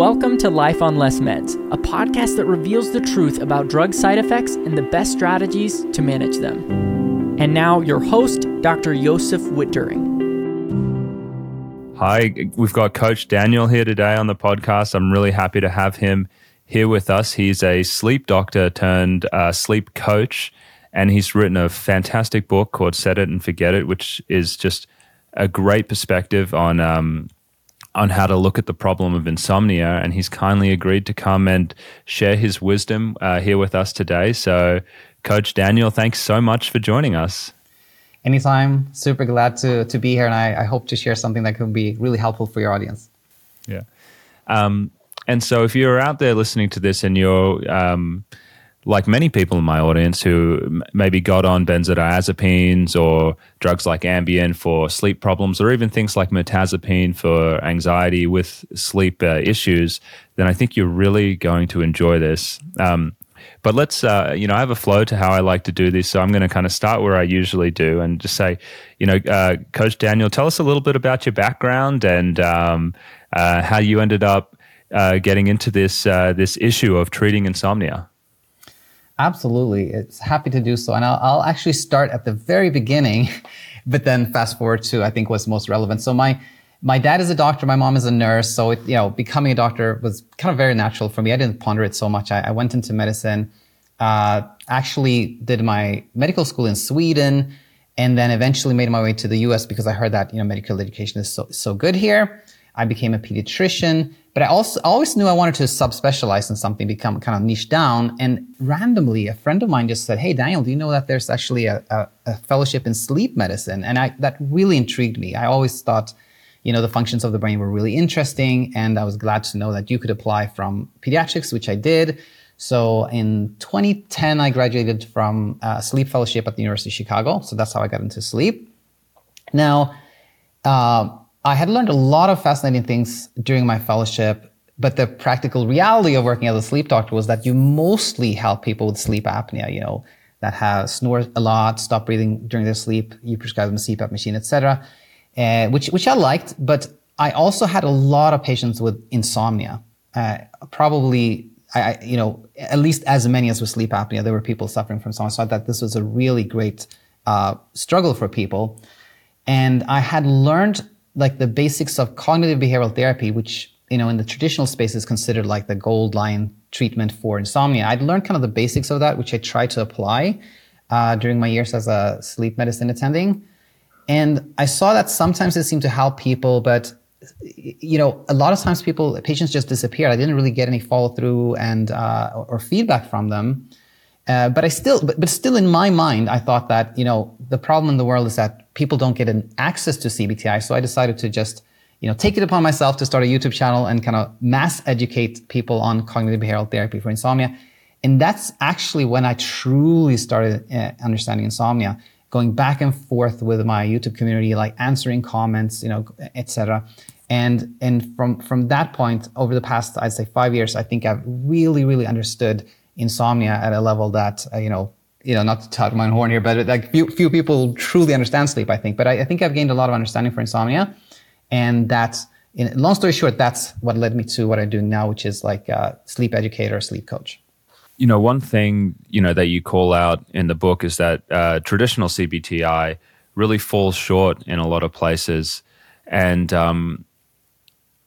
Welcome to Life on Less Meds, a podcast that reveals the truth about drug side effects and the best strategies to manage them. And now, your host, Dr. Josef Witt-Doerring. Hi, we've got Coach Daniel here today on the podcast. I'm really happy to have him here with us. He's a sleep doctor turned uh, sleep coach, and he's written a fantastic book called Set It and Forget It, which is just a great perspective on um, on how to look at the problem of insomnia, and he's kindly agreed to come and share his wisdom uh, here with us today. So, Coach Daniel, thanks so much for joining us. Anytime, super glad to to be here, and I, I hope to share something that can be really helpful for your audience. Yeah, um, and so if you're out there listening to this and you're um, like many people in my audience who maybe got on benzodiazepines or drugs like Ambien for sleep problems, or even things like mirtazapine for anxiety with sleep uh, issues, then I think you're really going to enjoy this. Um, but let's, uh, you know, I have a flow to how I like to do this. So I'm going to kind of start where I usually do and just say, you know, uh, Coach Daniel, tell us a little bit about your background and um, uh, how you ended up uh, getting into this uh, this issue of treating insomnia. Absolutely. It's happy to do so. And I'll, I'll, actually start at the very beginning, but then fast forward to, I think, what's most relevant. So my, my dad is a doctor. My mom is a nurse. So, it, you know, becoming a doctor was kind of very natural for me. I didn't ponder it so much. I, I went into medicine, uh, actually did my medical school in Sweden, and then eventually made my way to the US because I heard that, you know, medical education is so, so good here. I became a pediatrician, but I also always knew I wanted to subspecialize in something, become kind of niche down. And randomly, a friend of mine just said, "Hey, Daniel, do you know that there's actually a, a, a fellowship in sleep medicine?" And I, that really intrigued me. I always thought, you know, the functions of the brain were really interesting, and I was glad to know that you could apply from pediatrics, which I did. So in 2010, I graduated from a sleep fellowship at the University of Chicago. So that's how I got into sleep. Now. Uh, I had learned a lot of fascinating things during my fellowship, but the practical reality of working as a sleep doctor was that you mostly help people with sleep apnea, you know, that have snore a lot, stop breathing during their sleep. You prescribe them a CPAP machine, etc., uh, which which I liked. But I also had a lot of patients with insomnia. Uh, probably, I, you know, at least as many as with sleep apnea, there were people suffering from insomnia. So I thought this was a really great uh, struggle for people. And I had learned like the basics of cognitive behavioral therapy, which you know in the traditional space is considered like the gold line treatment for insomnia. I'd learned kind of the basics of that, which I tried to apply uh, during my years as a sleep medicine attending, and I saw that sometimes it seemed to help people, but you know a lot of times people patients just disappeared. I didn't really get any follow through and uh, or feedback from them. Uh, but I still, but, but still in my mind, I thought that, you know, the problem in the world is that people don't get an access to CBTI. So I decided to just, you know, take it upon myself to start a YouTube channel and kind of mass educate people on cognitive behavioral therapy for insomnia. And that's actually when I truly started uh, understanding insomnia, going back and forth with my YouTube community, like answering comments, you know, etc. And, and from, from that point over the past, I'd say five years, I think I've really, really understood insomnia at a level that uh, you know you know not to tout my horn here but like few, few people truly understand sleep i think. But I, I, think i've gained a lot of understanding for insomnia. And that's in long story short that's what led me to what i'm doing now which is like a sleep educator sleep coach. You know one thing you know that you call out in the book is that uh, traditional cbti really falls short in a lot of places. And um,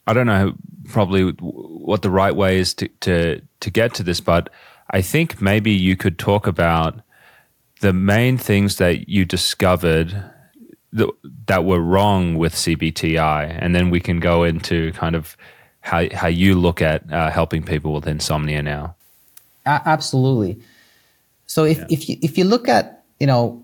i don't know probably what the right way is to, to to get to this but I think maybe you could talk about the main things that you discovered that, that were wrong with CBTI, and then we can go into kind of how how you look at uh, helping people with insomnia now. absolutely. So if yeah. if you if you look at you know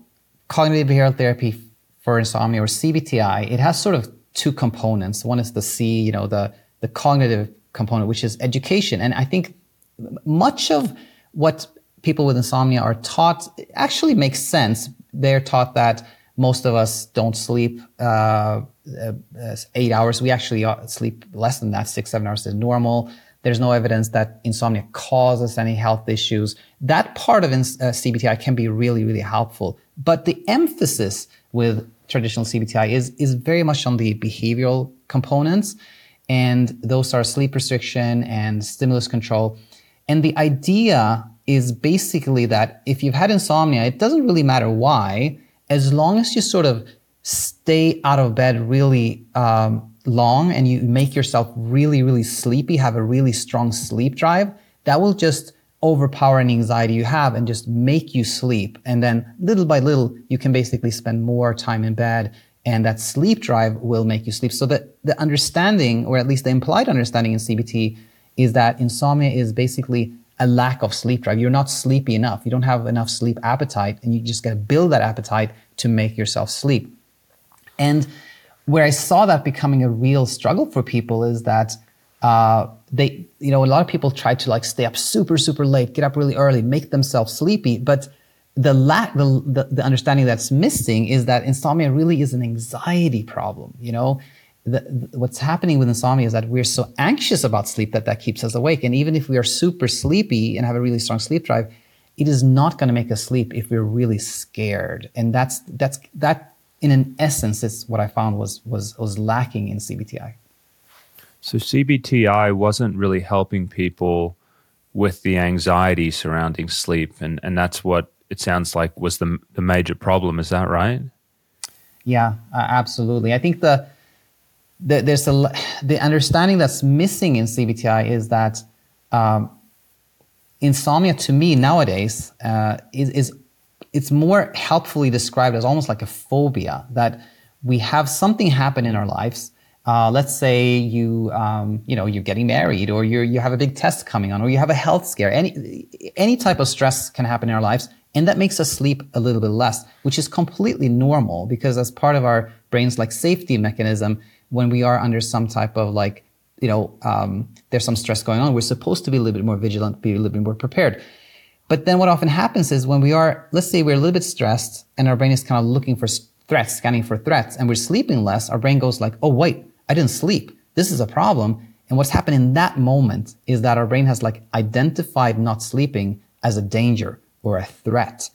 cognitive behavioral therapy for insomnia or CBTI, it has sort of two components. One is the C, you know, the the cognitive component, which is education, and I think much of what people with insomnia are taught actually makes sense. They're taught that most of us don't sleep uh, uh, eight hours. We actually sleep less than that, six, seven hours is normal. There's no evidence that insomnia causes any health issues. That part of uh, CBTI can be really, really helpful. But the emphasis with traditional CBTI is, is very much on the behavioral components. and those are sleep restriction and stimulus control. And the idea is basically that if you've had insomnia, it doesn't really matter why, as long as you sort of stay out of bed really um, long and you make yourself really, really sleepy, have a really strong sleep drive, that will just overpower any anxiety you have and just make you sleep. And then little by little, you can basically spend more time in bed and that sleep drive will make you sleep. So that the understanding, or at least the implied understanding in CBT is that insomnia is basically a lack of sleep drive. You're not sleepy enough. You don't have enough sleep appetite and you just got to build that appetite to make yourself sleep. And where I saw that becoming a real struggle for people is that uh, they, you know, a lot of people try to like stay up super, super late, get up really early, make themselves sleepy. But the lack, the, the, the understanding that's missing is that insomnia really is an anxiety problem. You know, the, what's happening with insomnia is that we're so anxious about sleep that that keeps us awake. And even if we are super sleepy and have a really strong sleep drive, it is not going to make us sleep if we're really scared. And that's, that's, that in an essence is what I found was, was, was lacking in CBTI. So CBTI wasn't really helping people with the anxiety surrounding sleep, and and that's what it sounds like was the the major problem. Is that right? Yeah, uh, absolutely. I think the, the there's a the understanding that's missing in CBTI is that um, insomnia to me nowadays uh, is is it's more helpfully described as almost like a phobia that we have something happen in our lives uh, let's say you, um, you know, you're getting married, or you you have a big test coming on, or you have a health scare. Any any type of stress can happen in our lives, and that makes us sleep a little bit less, which is completely normal because as part of our brain's like safety mechanism, when we are under some type of like, you know, um, there's some stress going on, we're supposed to be a little bit more vigilant, be a little bit more prepared. But then what often happens is when we are, let's say we're a little bit stressed, and our brain is kind of looking for threats, scanning for threats, and we're sleeping less, our brain goes like, oh wait I didn't sleep. This is a problem. And what's happened in that moment is that our brain has like identified not sleeping as a danger or a threat.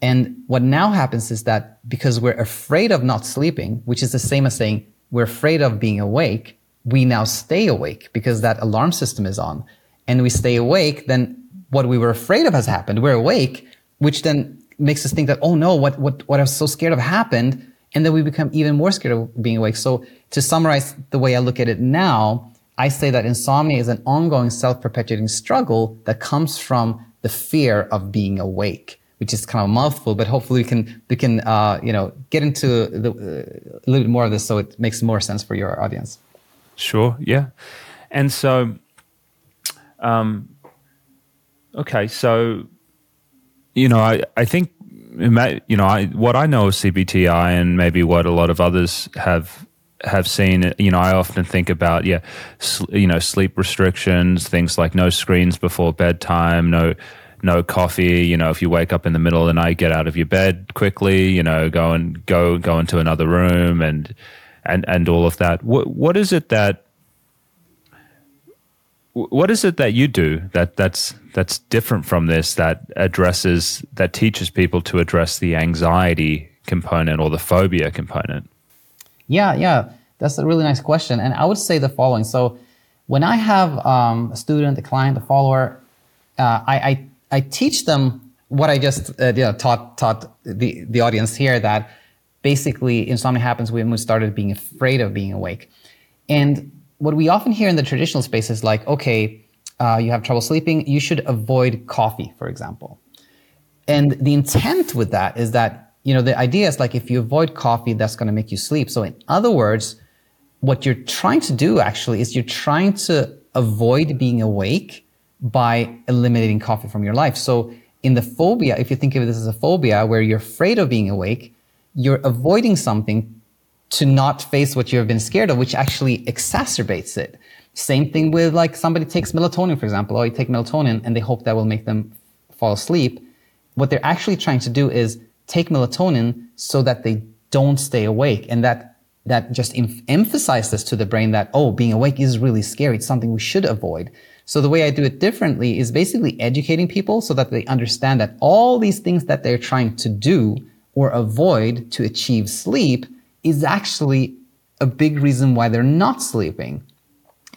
And what now happens is that because we're afraid of not sleeping, which is the same as saying we're afraid of being awake, we now stay awake because that alarm system is on. And we stay awake, then what we were afraid of has happened. We're awake, which then makes us think that, oh no, what, what, what I was so scared of happened and then we become even more scared of being awake. So to summarize the way I look at it now, I say that insomnia is an ongoing self-perpetuating struggle that comes from the fear of being awake, which is kind of a mouthful, but hopefully we can we can uh, you know get into the, uh, a little bit more of this so it makes more sense for your audience. Sure. Yeah. And so, um, okay, so you know, I I think you know, I, what I know of CBTI and maybe what a lot of others have have seen, you know, I often think about, yeah, sl- you know, sleep restrictions, things like no screens before bedtime, no no coffee. You know, if you wake up in the middle of the night, get out of your bed quickly. You know, go and go go into another room and and and all of that. What what is it that what is it that you do that that's that's different from this that addresses that teaches people to address the anxiety component or the phobia component yeah yeah that's a really nice question and i would say the following so when i have um, a student a client a follower uh, I, I, I teach them what i just uh, taught taught the, the audience here that basically insomnia happens when we started being afraid of being awake and what we often hear in the traditional space is like, okay, uh, you have trouble sleeping, you should avoid coffee, for example. And the intent with that is that, you know, the idea is like if you avoid coffee, that's going to make you sleep. So in other words, what you're trying to do actually is you're trying to avoid being awake by eliminating coffee from your life. So in the phobia, if you think of this as a phobia where you're afraid of being awake, you're avoiding something to not face what you have been scared of, which actually exacerbates it. Same thing with like somebody takes melatonin, for example, or you take melatonin and they hope that will make them fall asleep. What they're actually trying to do is take melatonin so that they don't stay awake. And that, that just em- emphasizes to the brain that, oh, being awake is really scary. It's something we should avoid. So the way I do it differently is basically educating people so that they understand that all these things that they're trying to do or avoid to achieve sleep is actually a big reason why they're not sleeping.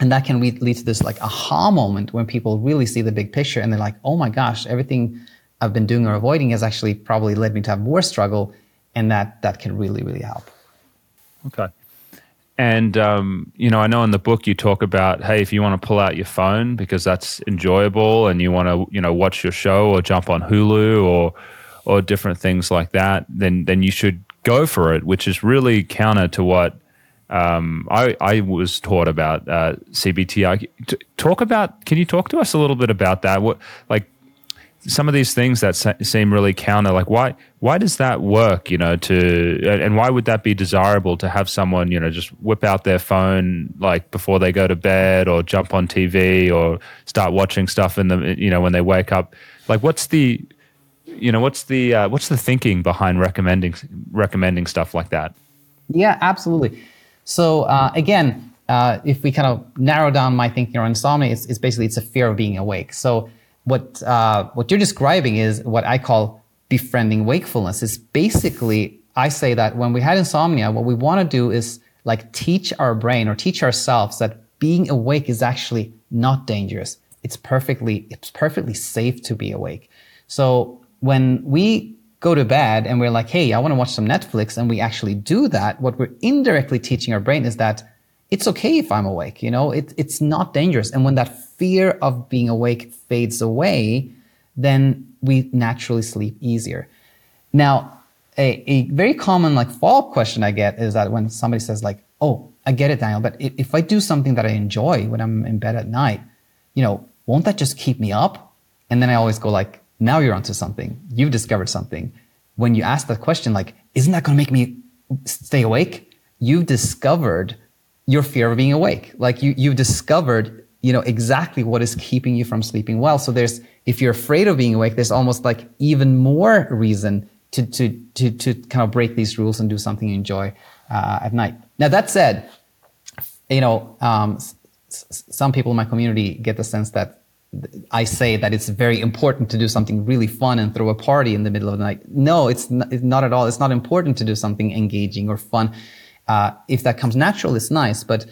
and that can lead, lead to this like aha moment when people really see the big picture and they're like, oh my gosh, everything I've been doing or avoiding has actually probably led me to have more struggle, and that that can really really help. Okay. And um, you know, I know in the book you talk about, hey, if you want to pull out your phone because that's enjoyable, and you want to, you know, watch your show or jump on Hulu or or different things like that, then then you should go for it, which is really counter to what um, I, I was taught about uh, CBTI. Talk about. Can you talk to us a little bit about that? What like some of these things that seem really counter like why why does that work you know to and why would that be desirable to have someone you know just whip out their phone like before they go to bed or jump on TV or start watching stuff in the you know when they wake up? Like what's the you know what's the uh, what's the thinking behind recommending recommending stuff like that? Yeah absolutely. So uh, again uh, if we kind of narrow down my thinking around insomnia it's, it's basically it's a fear of being awake. So what uh, what you're describing is what I call befriending wakefulness. Is basically I say that when we had insomnia, what we want to do is like teach our brain or teach ourselves that being awake is actually not dangerous. It's perfectly it's perfectly safe to be awake. So when we go to bed and we're like, hey, I want to watch some Netflix, and we actually do that, what we're indirectly teaching our brain is that it's okay if I'm awake. You know, it, it's not dangerous. And when that fear of being awake fades away, then we naturally sleep easier. Now, a, a very common like follow-up question I get is that when somebody says like, "Oh, I get it, Daniel, but if, I do something that I enjoy when I'm in bed at night, you know, won't that just keep me up?" And then I always go like, "Now you're onto something. You've discovered something." When you ask that question, like, "Isn't that going to make me stay awake?" You've discovered your fear of being awake. Like you, you've discovered, you know, exactly what is keeping you from sleeping well. So there's, if you're afraid of being awake, there's almost like even more reason to, to, to, to kind of break these rules and do something you enjoy uh, at night. Now, that said, you know, um, s- some people in my community get the sense that I say that it's very important to do something really fun and throw a party in the middle of the night. No, it's not, it's not at all. It's not important to do something engaging or fun. Uh, if that comes natural, it's nice, but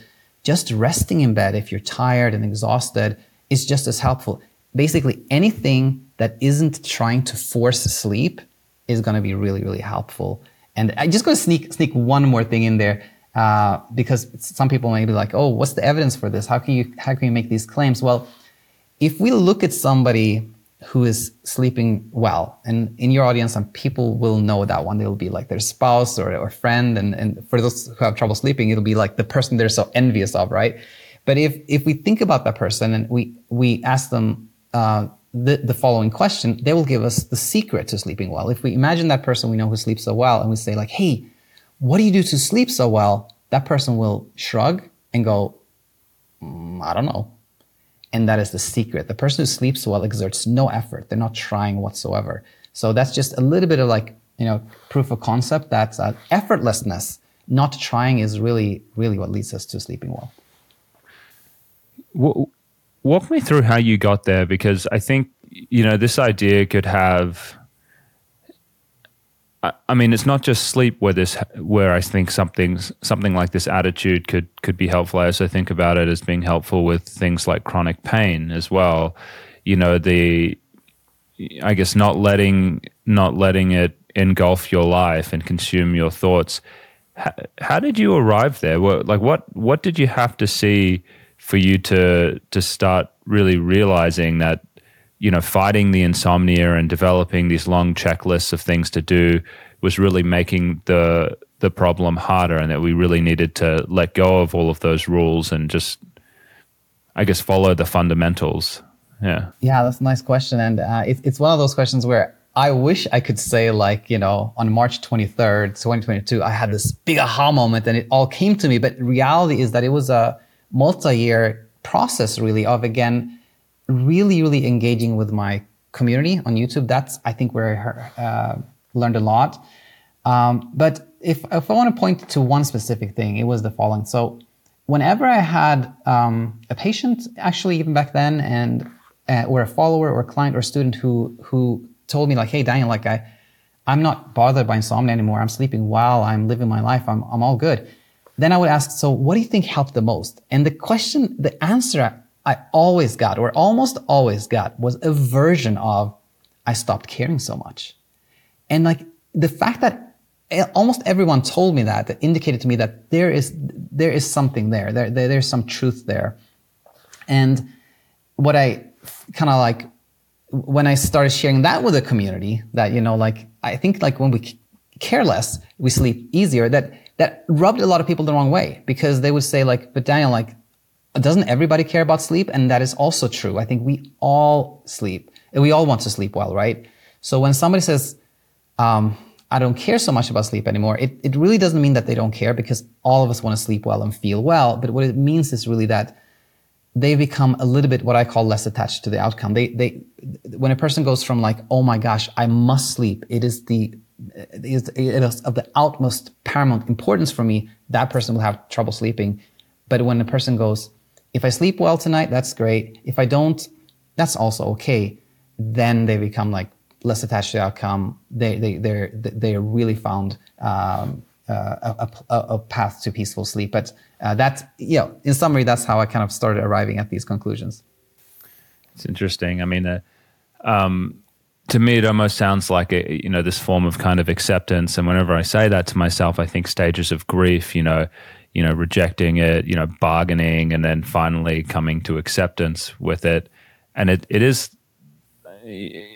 just resting in bed if you're tired and exhausted is just as helpful. Basically, anything that isn't trying to force sleep is going to be really, really helpful. And I'm just going to sneak sneak one more thing in there uh, because some people may be like, "Oh, what's the evidence for this? How can you how can you make these claims?" Well, if we look at somebody who is sleeping well. And in your audience, some people will know that one. They'll be like their spouse or, or friend. And, and for those who have trouble sleeping, it'll be like the person they're so envious of, right? But if, if we think about that person and we, we ask them uh, the, the following question, they will give us the secret to sleeping well. If we imagine that person we know who sleeps so well and we say like, hey, what do you do to sleep so well? That person will shrug and go, mm, I don't know and that is the secret. The person who sleeps well exerts no effort. They're not trying whatsoever. So that's just a little bit of like, you know, proof of concept that uh, effortlessness, not trying is really, really what leads us to sleeping well. Walk me through how you got there because I think, you know, this idea could have I mean, it's not just sleep where this, where I think something something like this attitude could could be helpful. I also think about it as being helpful with things like chronic pain as well. You know, the, I guess not letting not letting it engulf your life and consume your thoughts. How, how did you arrive there? What, like what what did you have to see for you to to start really realizing that you know, fighting the insomnia and developing these long checklists of things to do was really making the the problem harder, and that we really needed to let go of all of those rules and just, I guess, follow the fundamentals. Yeah. Yeah, that's a nice question, and uh, it, it's one of those questions where I wish I could say like, you know, on March 23rd, 2022, I had this big aha moment and it all came to me. But reality is that it was a multi-year process really of again, really, really engaging with my community on YouTube. That's, I think, where I uh, learned a lot. Um, but if, if I want to point to one specific thing, it was the following. So, whenever I had um, a patient, actually, even back then, and uh, or a follower or a client or a student who who told me like, "Hey, Daniel, like I, I'm not bothered by insomnia anymore. I'm sleeping well. I'm living my life. I'm I'm all good." then I would ask, so what do you think helped the most? And the question, the answer I always got, or almost always got, was a version of, I stopped caring so much. And like the fact that eh, almost everyone told me that, that indicated to me that there is, there is something there. There, there there's some truth there. And what I kind of like, when I started sharing that with the community, that, you know, like, I think like when we care less, we sleep easier, that, that rubbed a lot of people the wrong way because they would say like, but Daniel, like, doesn't everybody care about sleep? And that is also true. I think we all sleep we all want to sleep well, right? So when somebody says, um, I don't care so much about sleep anymore, it, it really doesn't mean that they don't care because all of us want to sleep well and feel well. But what it means is really that they become a little bit what I call less attached to the outcome. They, they, when a person goes from like, oh my gosh, I must sleep. It is the, it is, it is of the utmost paramount importance for me. That person will have trouble sleeping. But when a person goes, if I sleep well tonight, that's great. If I don't, that's also okay. Then they become like less attached to the outcome. They they they they really found um, uh, a, a, a, path to peaceful sleep. But uh, that you know, in summary, that's how I kind of started arriving at these conclusions. It's interesting. I mean, uh, um, to me, it almost sounds like a, you know this form of kind of acceptance. And whenever I say that to myself, I think stages of grief. You know, you know, rejecting it, you know, bargaining, and then finally coming to acceptance with it. And it, it is,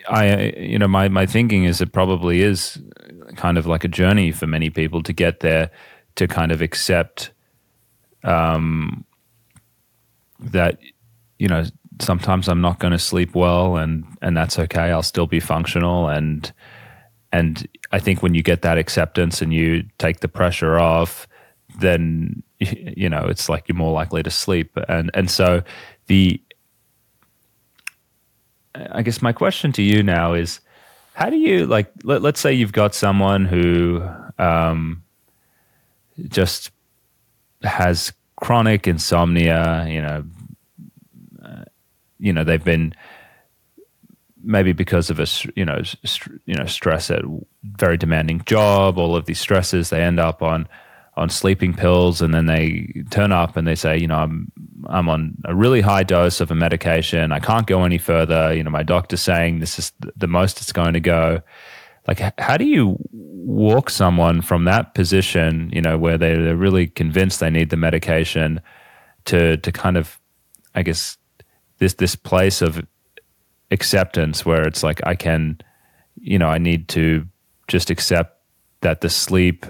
I, you know, my, my thinking is it probably is kind of like a journey for many people to get there to kind of accept um, that, you know, sometimes I'm not going to sleep well and, and that's okay. I'll still be functional. And, and I think when you get that acceptance and you take the pressure off, then you know it's like you're more likely to sleep. And and so the i guess my question to you now is how do you like let, us say you've got someone who um, just has chronic insomnia you know uh, you know they've been maybe because of a you know st- you know stress at very demanding job all of these stresses they end up on on sleeping pills and then they turn up and they say, you know, I'm I'm on a really high dose of a medication. I can't go any further. You know, my doctor's saying this is the most it's going to go. Like, how do you walk someone from that position, you know, where they're, really convinced they need the medication to to kind of, I guess, this this place of acceptance where it's like I can, you know, I need to just accept that the sleep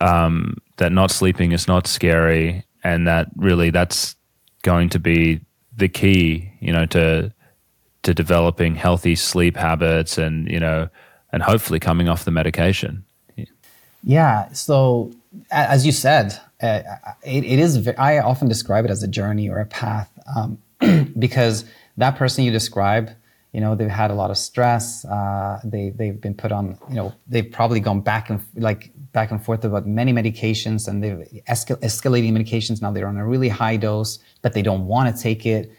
um, that not sleeping is not scary, and that really that's going to be the key, you know, to to developing healthy sleep habits, and you know, and hopefully coming off the medication. Yeah. so, as you said, uh, it, it is. I often describe it as a journey or a path um, because that person you describe you know they've had a lot of stress. Uh, they they've been put on you know they've probably gone back and like back and forth about many medications and they've escal- escalating medications. Now they're on a really high dose but they don't want to take it.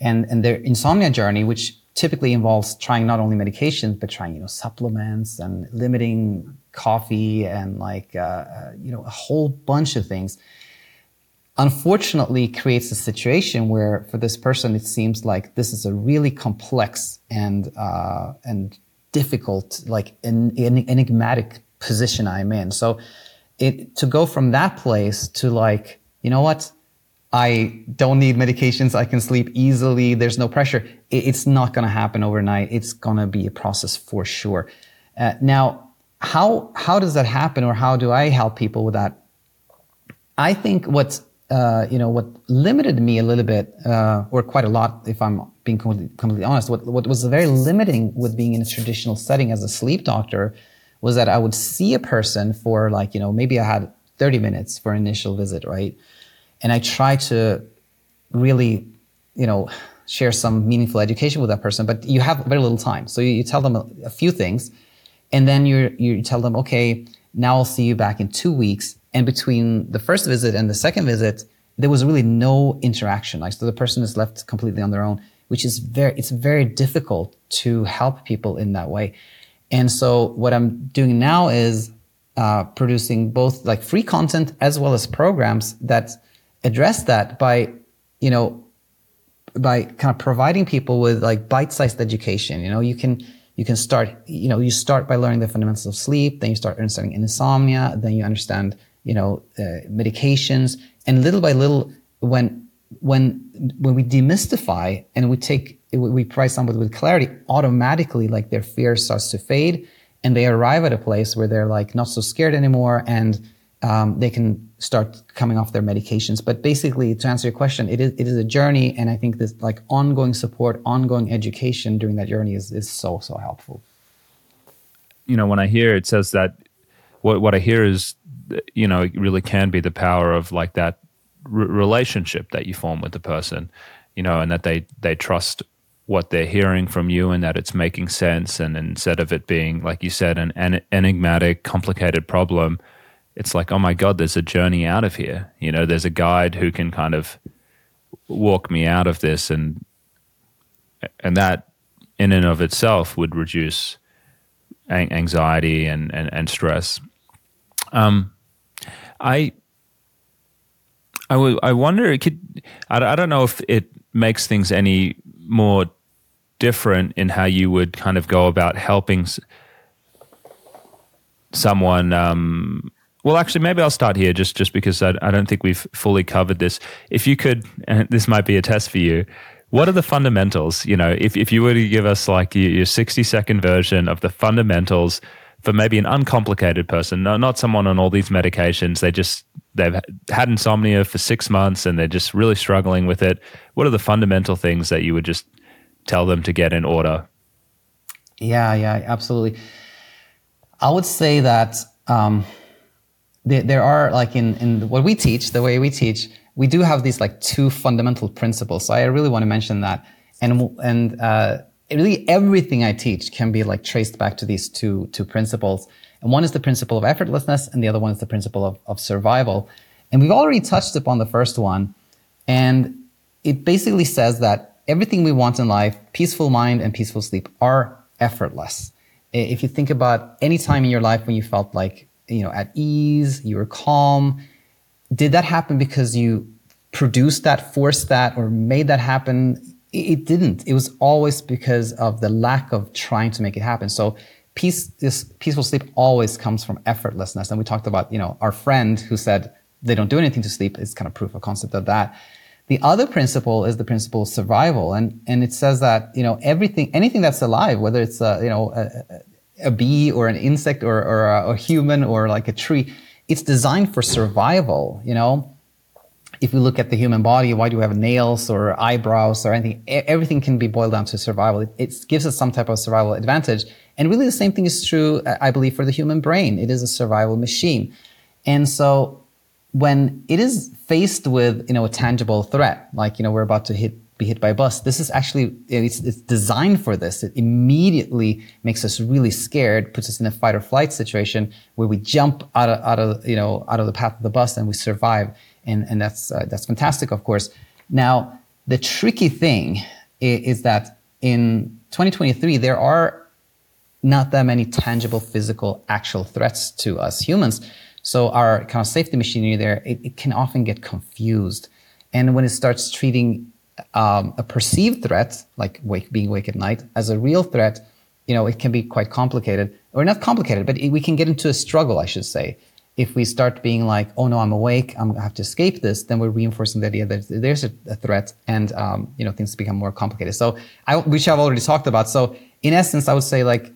And and their insomnia journey which typically involves trying not only medications but trying you know supplements and limiting coffee and like uh, uh you know a whole bunch of things unfortunately creates a situation where for this person it seems like this is a really complex and uh, and difficult like an, an enigmatic position i'm in. So it to go from that place to like you know what? I don't need medications. I can sleep easily. There's no pressure. It, it's not going to happen overnight. It's going to be a process for sure. Uh, now how how does that happen or how do i help people with that? I think what's uh, you know, what limited me a little bit, uh, or quite a lot, if I'm being completely honest, what, what was very limiting with being in a traditional setting as a sleep doctor was that I would see a person for like, you know, maybe I had 30 minutes for an initial visit, right? And I try to really, you know, share some meaningful education with that person, but you have very little time. So you, you tell them a, a few things, and then you you tell them, okay, now I'll see you back in two weeks and between the first visit and the second visit, there was really no interaction. Like, so the person is left completely on their own, which is very, it's very difficult to help people in that way. And so what I'm doing now is, uh, producing both like free content as well as programs that address that by, you know, by kind of providing people with like bite-sized education. You know, you can you can start. You know, you start by learning the fundamentals of sleep. Then you start understanding insomnia. Then you understand, you know, uh, medications. And little by little, when when when we demystify and we take we provide someone with clarity, automatically like their fear starts to fade, and they arrive at a place where they're like not so scared anymore, and um, they can start coming off their medications. But basically, to answer your question, it is it is a journey, and I think this like ongoing support, ongoing education during that journey is is so so helpful. You know, when I hear it says that, what what I hear is, you know, it really can be the power of like that relationship that you form with the person, you know, and that they they trust what they're hearing from you and that it's making sense. And instead of it being, like you said, an, an enigmatic, complicated problem, it's like, oh my God, there's a journey out of here. You know, there's a guide who can kind of walk me out of this and and that in and of itself would reduce anxiety and, and, and stress. Um, I I, w- I wonder, it could, I, I don't know if it makes things any more different in how you would kind of go about helping s- someone. Um, well, actually, maybe I'll start here just, just because I, I don't think we've fully covered this. If you could, and this might be a test for you, what are the fundamentals? You know, if, if you were to give us like your, your 60 second version of the fundamentals for maybe an uncomplicated person, no, not someone on all these medications. They just they've had insomnia for six months and they're just really struggling with it. What are the fundamental things that you would just tell them to get in order? Yeah, yeah, absolutely. I would say that um, there, there are like in in what we teach, the way we teach, we do have these like two fundamental principles. So I really want to mention that, and and uh, really everything I teach can be like traced back to these two, two principles. And one is the principle of effortlessness and the other one is the principle of, of survival. And we've already touched upon the first one. And it basically says that everything we want in life, peaceful mind and peaceful sleep are effortless. If you think about any time in your life when you felt like, you know, at ease, you were calm, did that happen because you produced that, forced that, or made that happen it didn't. It was always because of the lack of trying to make it happen. So peace, this peaceful sleep always comes from effortlessness. And we talked about, you know, our friend who said they don't do anything to sleep is kind of proof of concept of that. The other principle is the principle of survival. And, and it says that, you know, everything, anything that's alive, whether it's a, you know, a, a bee or an insect or, or a, a human or like a tree, it's designed for survival, you know? If we look at the human body, why do we have nails or eyebrows or anything? Everything can be boiled down to survival. It, it, gives us some type of survival advantage. And really the same thing is true, I believe, for the human brain. It is a survival machine. And so when it is faced with, you know, a tangible threat, like, you know, we're about to hit, be hit by a bus, this is actually, it's, it's designed for this. It immediately makes us really scared, puts us in a fight or flight situation where we jump out of, out of, you know, out of the path of the bus and we survive and, and that's, uh, that's fantastic, of course. Now, the tricky thing is, is that in 2023, there are not that many tangible, physical, actual threats to us humans. So our kind of safety machinery there, it, it can often get confused. And when it starts treating um, a perceived threat, like wake, being awake at night, as a real threat, you know, it can be quite complicated, or not complicated, but it, we can get into a struggle, I should say, if we start being like, oh no, I'm awake, I'm, I have to escape this, then we're reinforcing the idea that there's a, a threat and, um, you know, things become more complicated. So, I, which I've already talked about. So, in essence, I would say like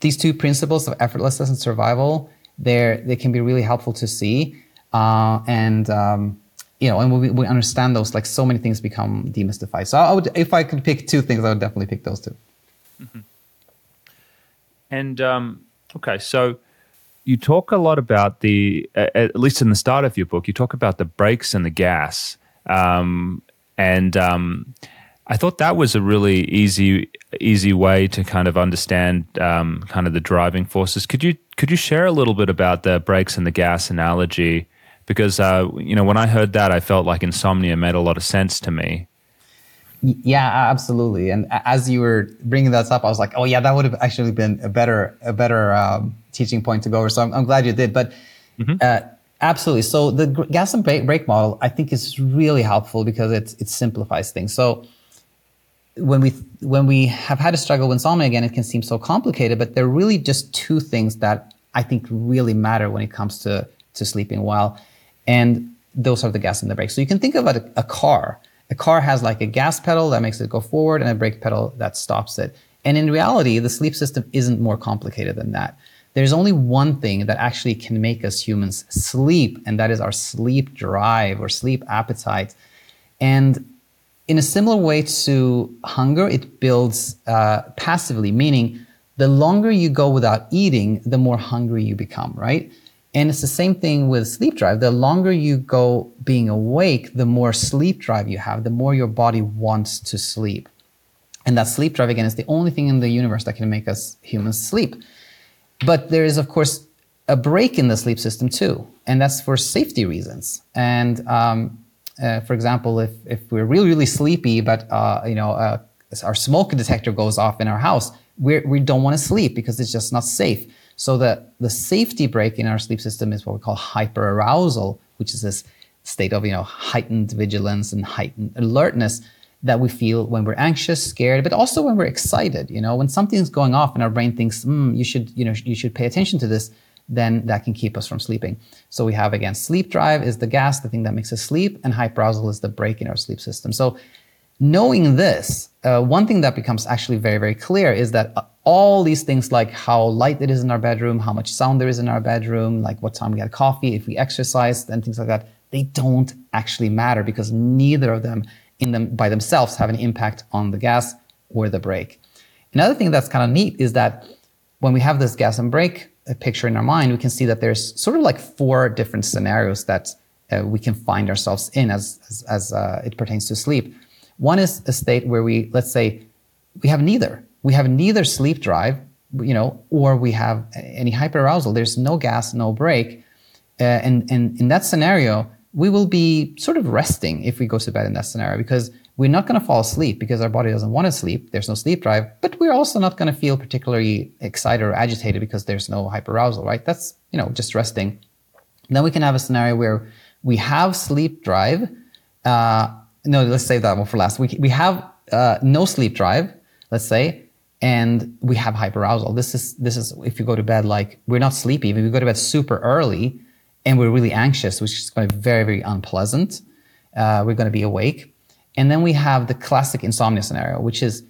these two principles of effortlessness and survival, they're, they can be really helpful to see. Uh, and, um, you know, and we, we understand those, like so many things become demystified. So I would, if I could pick two things, I would definitely pick those 2 mm-hmm. And, um, okay, so, you talk a lot about the, at least in the start of your book, you talk about the brakes and the gas. Um, and um, I thought that was a really easy, easy way to kind of understand um, kind of the driving forces. Could you could you share a little bit about the brakes and the gas analogy? Because uh, you know, when I heard that, I felt like insomnia made a lot of sense to me. Yeah, absolutely. And as you were bringing that up, I was like, oh yeah, that would have actually been a better a better um, teaching point to go over. So I'm, I'm glad you did. But mm-hmm. uh, absolutely. So the gas and brake model, I think, is really helpful because it it simplifies things. So when we when we have had a struggle with insomnia again, it can seem so complicated. But there are really just two things that I think really matter when it comes to to sleeping well, and those are the gas and the brake. So you can think of a, a car a car has like a gas pedal that makes it go forward and a brake pedal that stops it. And in reality, the sleep system isn't more complicated than that. There's only one thing that actually can make us humans sleep, and that is our sleep drive or sleep appetite. And in a similar way to hunger, it builds uh, passively, meaning the longer you go without eating, the more hungry you become, right? And it's the same thing with sleep drive. The longer you go being awake, the more sleep drive you have, the more your body wants to sleep. And that sleep drive, again, is the only thing in the universe that can make us humans sleep. But there is, of course, a brake in the sleep system too, and that's for safety reasons. And um, uh, for example, if, if we're really, really sleepy, but uh, you know, uh, our smoke detector goes off in our house, we're, we do not want to sleep because it's just not safe. So the, the safety brake in our sleep system is what we call hyperarousal, which is this state of you know heightened vigilance and heightened alertness that we feel when we're anxious, scared, but also when we're excited. You know, when something's going off and our brain thinks, mm, you should, you know, you should pay attention to this, then that can keep us from sleeping. So we have again, sleep drive is the gas, the thing that makes us sleep, and hyperarousal is the brake in our sleep system. So knowing this, uh, one thing that becomes actually very, very clear is that uh, all these things like how light it is in our bedroom, how much sound there is in our bedroom, like what time we had coffee, if we exercised, and things like that, they don't actually matter because neither of them in them by themselves have an impact on the gas or the brake. Another thing that's kind of neat is that when we have this gas and brake uh, picture in our mind, we can see that there's sort of like four different scenarios that uh, we can find ourselves in as, as, as uh, it pertains to sleep. One is a state where we, let's say, we have neither we have neither sleep drive, you know, or we have any hyperarousal. There's no gas, no brake. Uh, and, and in that scenario, we will be sort of resting if we go to bed in that scenario because we're not going to fall asleep because our body doesn't want to sleep. There's no sleep drive, but we're also not going to feel particularly excited or agitated because there's no hyperarousal, right? That's, you know, just resting. Then we can have a scenario where we have sleep drive. Uh, no, let's save that one for last. We, we have uh, no sleep drive, let's say, and we have hyperarousal. This is this is if you go to bed like we're not sleepy, if we go to bed super early and we're really anxious, which is going to be very very unpleasant. Uh, we're going to be awake, and then we have the classic insomnia scenario, which is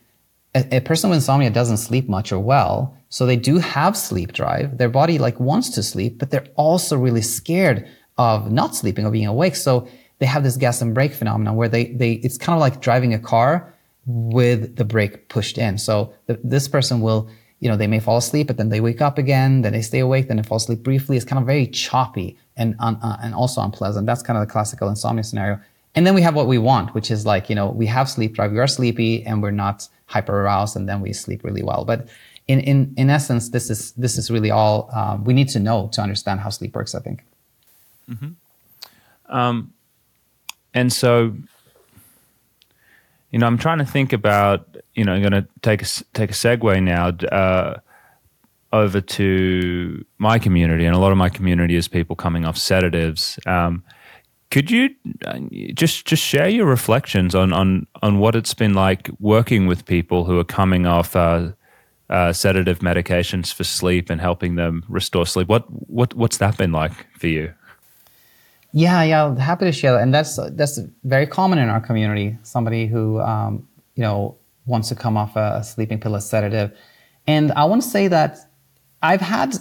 a, a, person with insomnia doesn't sleep much or well, so they do have sleep drive. Their body like wants to sleep, but they're also really scared of not sleeping or being awake. So they have this gas and brake phenomenon where they they it's kind of like driving a car with the brake pushed in. So this person will, you know, they may fall asleep, but then they wake up again, then they stay awake, then they fall asleep briefly. It's kind of very choppy and uh, and also unpleasant. That's kind of the classical insomnia scenario. And then we have what we want, which is like, you know, we have sleep drive, we are sleepy, and we're not hyper aroused, and then we sleep really well. But in in in essence, this is this is really all um, we need to know to understand how sleep works. I think. Mm-hmm. Um, and so you know, I'm trying to think about, you know, I'm going to take a, take a segue now uh, over to my community, and a lot of my community is people coming off sedatives. Um, could you uh, just just share your reflections on on on what it's been like working with people who are coming off uh, uh, sedative medications for sleep and helping them restore sleep? What what what's that been like for you? Yeah, yeah, happy to share that. And that's that's very common in our community. Somebody who um, you know wants to come off a, sleeping pill, a sedative, and I want to say that I've had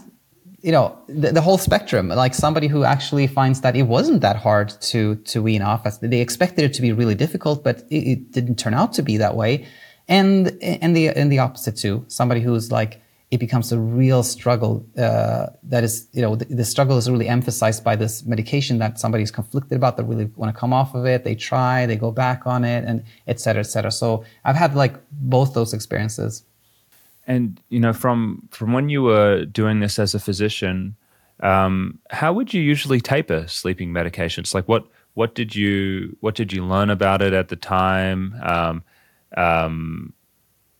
you know the, the, whole spectrum. Like somebody who actually finds that it wasn't that hard to to wean off. They expected it to be really difficult, but it, it didn't turn out to be that way. And and the and the opposite too. Somebody who's like it becomes a real struggle uh, that is, you know, the, the, struggle is really emphasized by this medication that somebody's conflicted about, They really want to come off of it. They try, they go back on it, and et cetera, et cetera. So I've had like both those experiences. And, you know, from, from when you were doing this as a physician, um, how would you usually taper sleeping medications? Like what, what did you, what did you learn about it at the time? Um, um,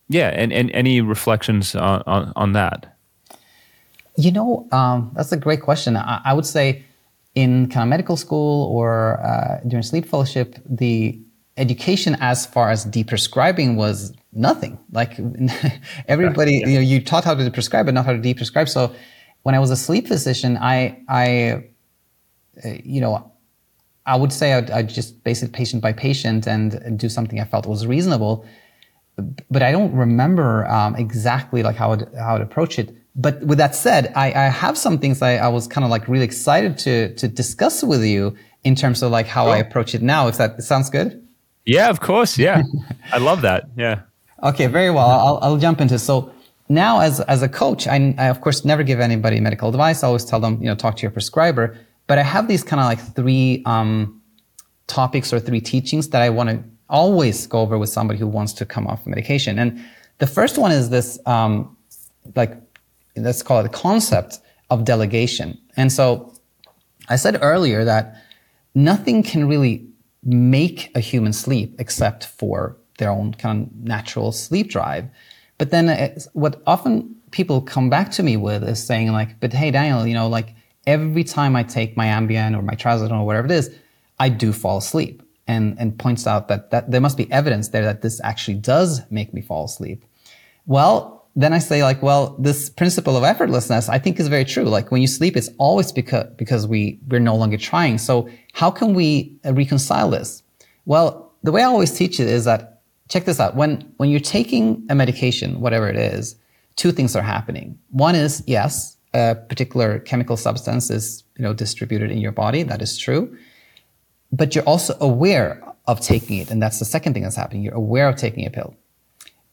yeah, and, and any reflections on, on, on that? You know, um, that's a great question. I, I, would say in kind of medical school or uh, during sleep fellowship, the education as far as deprescribing was nothing. Like everybody, yeah. you know, you taught how to prescribe, but not how to deprescribe. So when I was a sleep physician, I, I, uh, you know, I would say I'd, I'd just base it patient by patient and do something I felt was reasonable. But I don't remember um, exactly like how I'd, how I'd approach it. But with that said, I, I have some things I, I was kind of like really excited to to discuss with you in terms of like how cool. I approach it now. If that sounds good. Yeah, of course. Yeah, I love that. Yeah. Okay, very well. I'll, I'll jump into so now as as a coach, I, I of course never give anybody medical advice. I always tell them, you know, talk to your prescriber. But I have these kind of like three um, topics or three teachings that I want to always go over with somebody who wants to come off medication. And the first one is this, um, like, let's call it the concept of delegation. And so I said earlier that nothing can really make a human sleep except for their own kind of natural sleep drive. But then what often people come back to me with is saying like, but hey, Daniel, you know, like every time I take my Ambien or my Trazodone or whatever it is, I do fall asleep. And, and points out that, that there must be evidence there that this actually does make me fall asleep. Well, then I say like, well, this principle of effortlessness, I think is very true. Like when you sleep, it's always because, because we, we're no longer trying. So how can we uh, reconcile this? Well, the way I always teach it is that, check this out. When, when you're taking a medication, whatever it is, two things are happening. One is, yes, a particular chemical substance is, you know, distributed in your body. That is true. But you're also aware of taking it. And that's the second thing that's happening. You're aware of taking a pill.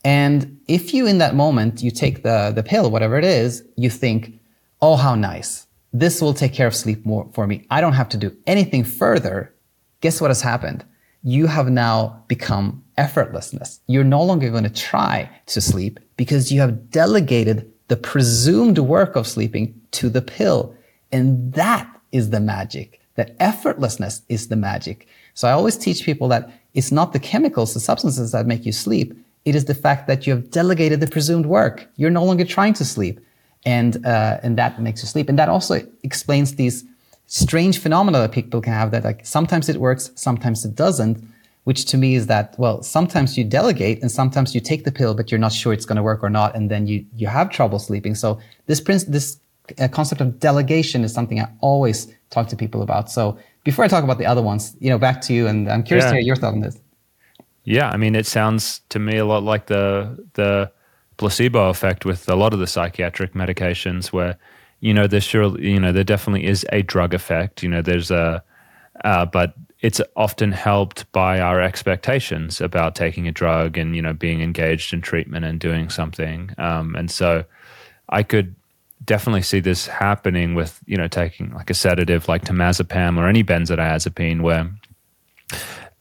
And if you, in that moment, you take the, the pill, whatever it is, you think, oh, how nice. This will take care of sleep more for me. I don't have to do anything further. Guess what has happened? You have now become effortlessness. You're no longer going to try to sleep because you have delegated the presumed work of sleeping to the pill. And that is the magic. That effortlessness is the magic. So I always teach people that it's not the chemicals, the substances that make you sleep. It is the fact that you have delegated the presumed work. You're no longer trying to sleep. And, uh, and that makes you sleep. And that also explains these strange phenomena that people can have that like sometimes it works, sometimes it doesn't which to me is that well sometimes you delegate and sometimes you take the pill but you're not sure it's going to work or not and then you you have trouble sleeping so this prince this uh, concept of delegation is something i always talk to people about so before i talk about the other ones you know back to you and i'm curious yeah. to hear your thought on this yeah i mean it sounds to me a lot like the the placebo effect with a lot of the psychiatric medications where you know there's sure you know there definitely is a drug effect you know there's a uh, but it's often helped by our expectations about taking a drug and you know being engaged in treatment and doing something. Um, and so, I could definitely see this happening with you know taking like a sedative like temazepam or any benzodiazepine, where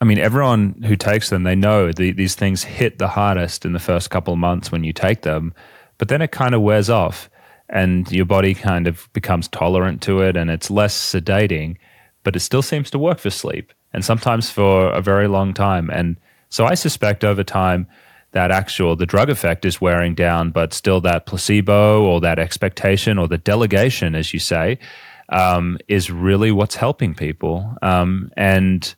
I mean everyone who takes them they know the, these things hit the hardest in the first couple of months when you take them, but then it kind of wears off and your body kind of becomes tolerant to it and it's less sedating but it still seems to work for sleep and sometimes for a very long time. And so I suspect over time that actual the drug effect is wearing down, but still that placebo or that expectation or the delegation, as you say, um, is really what's helping people. Um, and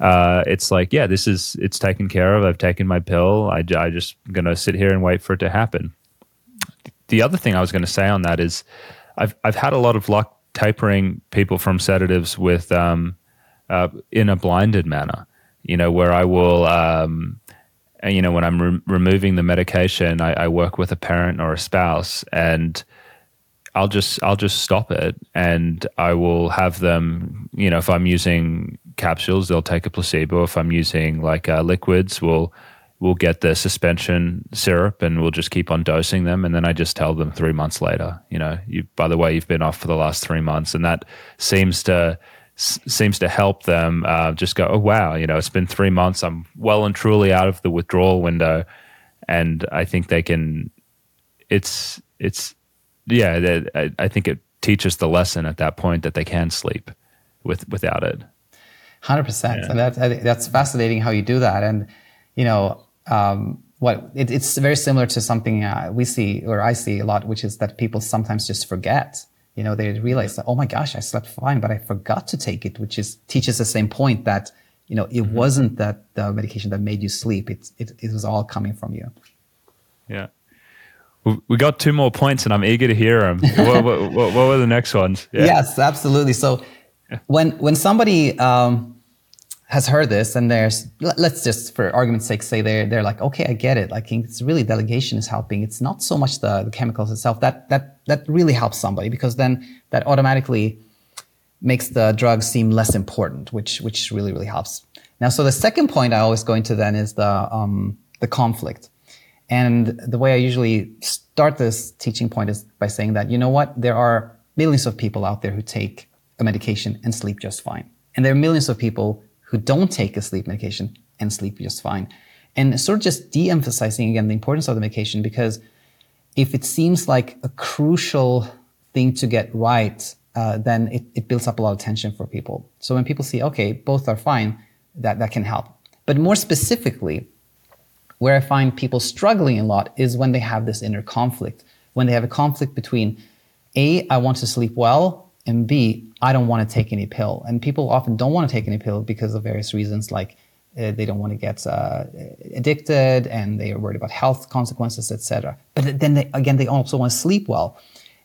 uh, it's like, yeah, this is it's taken care of. I've taken my pill. I, I just gonna sit here and wait for it to happen. The other thing I was going to say on that is, I've I've had a lot of luck tapering people from sedatives with um, uh, in a blinded manner. You know, where I will, um, you know, when I'm re- removing the medication, I, I, work with a parent or a spouse, and I'll just I'll just stop it, and I will have them. You know, if I'm using capsules, they'll take a placebo. If I'm using like uh, liquids, we'll we'll get the suspension syrup and we'll just keep on dosing them. And then I just tell them three months later, you know, you, by the way, you've been off for the last three months. And that seems to, s- seems to help them uh, just go, oh, wow, you know, it's been three months. I'm well and truly out of the withdrawal window. And I think they can, it's, it's, yeah, I, I think it teaches the lesson at that point that they can sleep with, without it. Hundred yeah. percent, and that's that's fascinating how you do that. And you know, um, what it, it's very similar to something uh, we see or I see a lot, which is that people sometimes just forget. You know, they realize that oh my gosh, I slept fine, but I forgot to take it, which is teaches the same point that you know it mm-hmm. wasn't that the medication that made you sleep; it, it it was all coming from you. Yeah. We got two more points, and I'm eager to hear them. what, what, what, what, were the next ones? Yeah. Yes, absolutely. So, when when somebody um, has heard this and there's let's just for argument's sake say they're they're like okay I get it. Like it's really delegation is helping. It's not so much the, the chemicals itself. That that that really helps somebody because then that automatically makes the drug seem less important which which really really helps. Now so the second point I always go into then is the um, the conflict. And the way I usually start this teaching point is by saying that you know what? There are millions of people out there who take a medication and sleep just fine. And there are millions of people who don't take a sleep medication and sleep just fine. And sort of just de-emphasizing again the importance of the medication because if it seems like a crucial thing to get right, uh, then it, it builds up a lot of tension for people. So when people see, okay, both are fine, that, that can help. But more specifically, where I find people struggling a lot is when they have this inner conflict. When they have a conflict between A, I want to sleep well, and B, I don't want to take any pill. And people often don't want to take any pill because of various reasons, like uh, they don't want to get uh, addicted and they are worried about health consequences, etc. But then they, again, they also want to sleep well.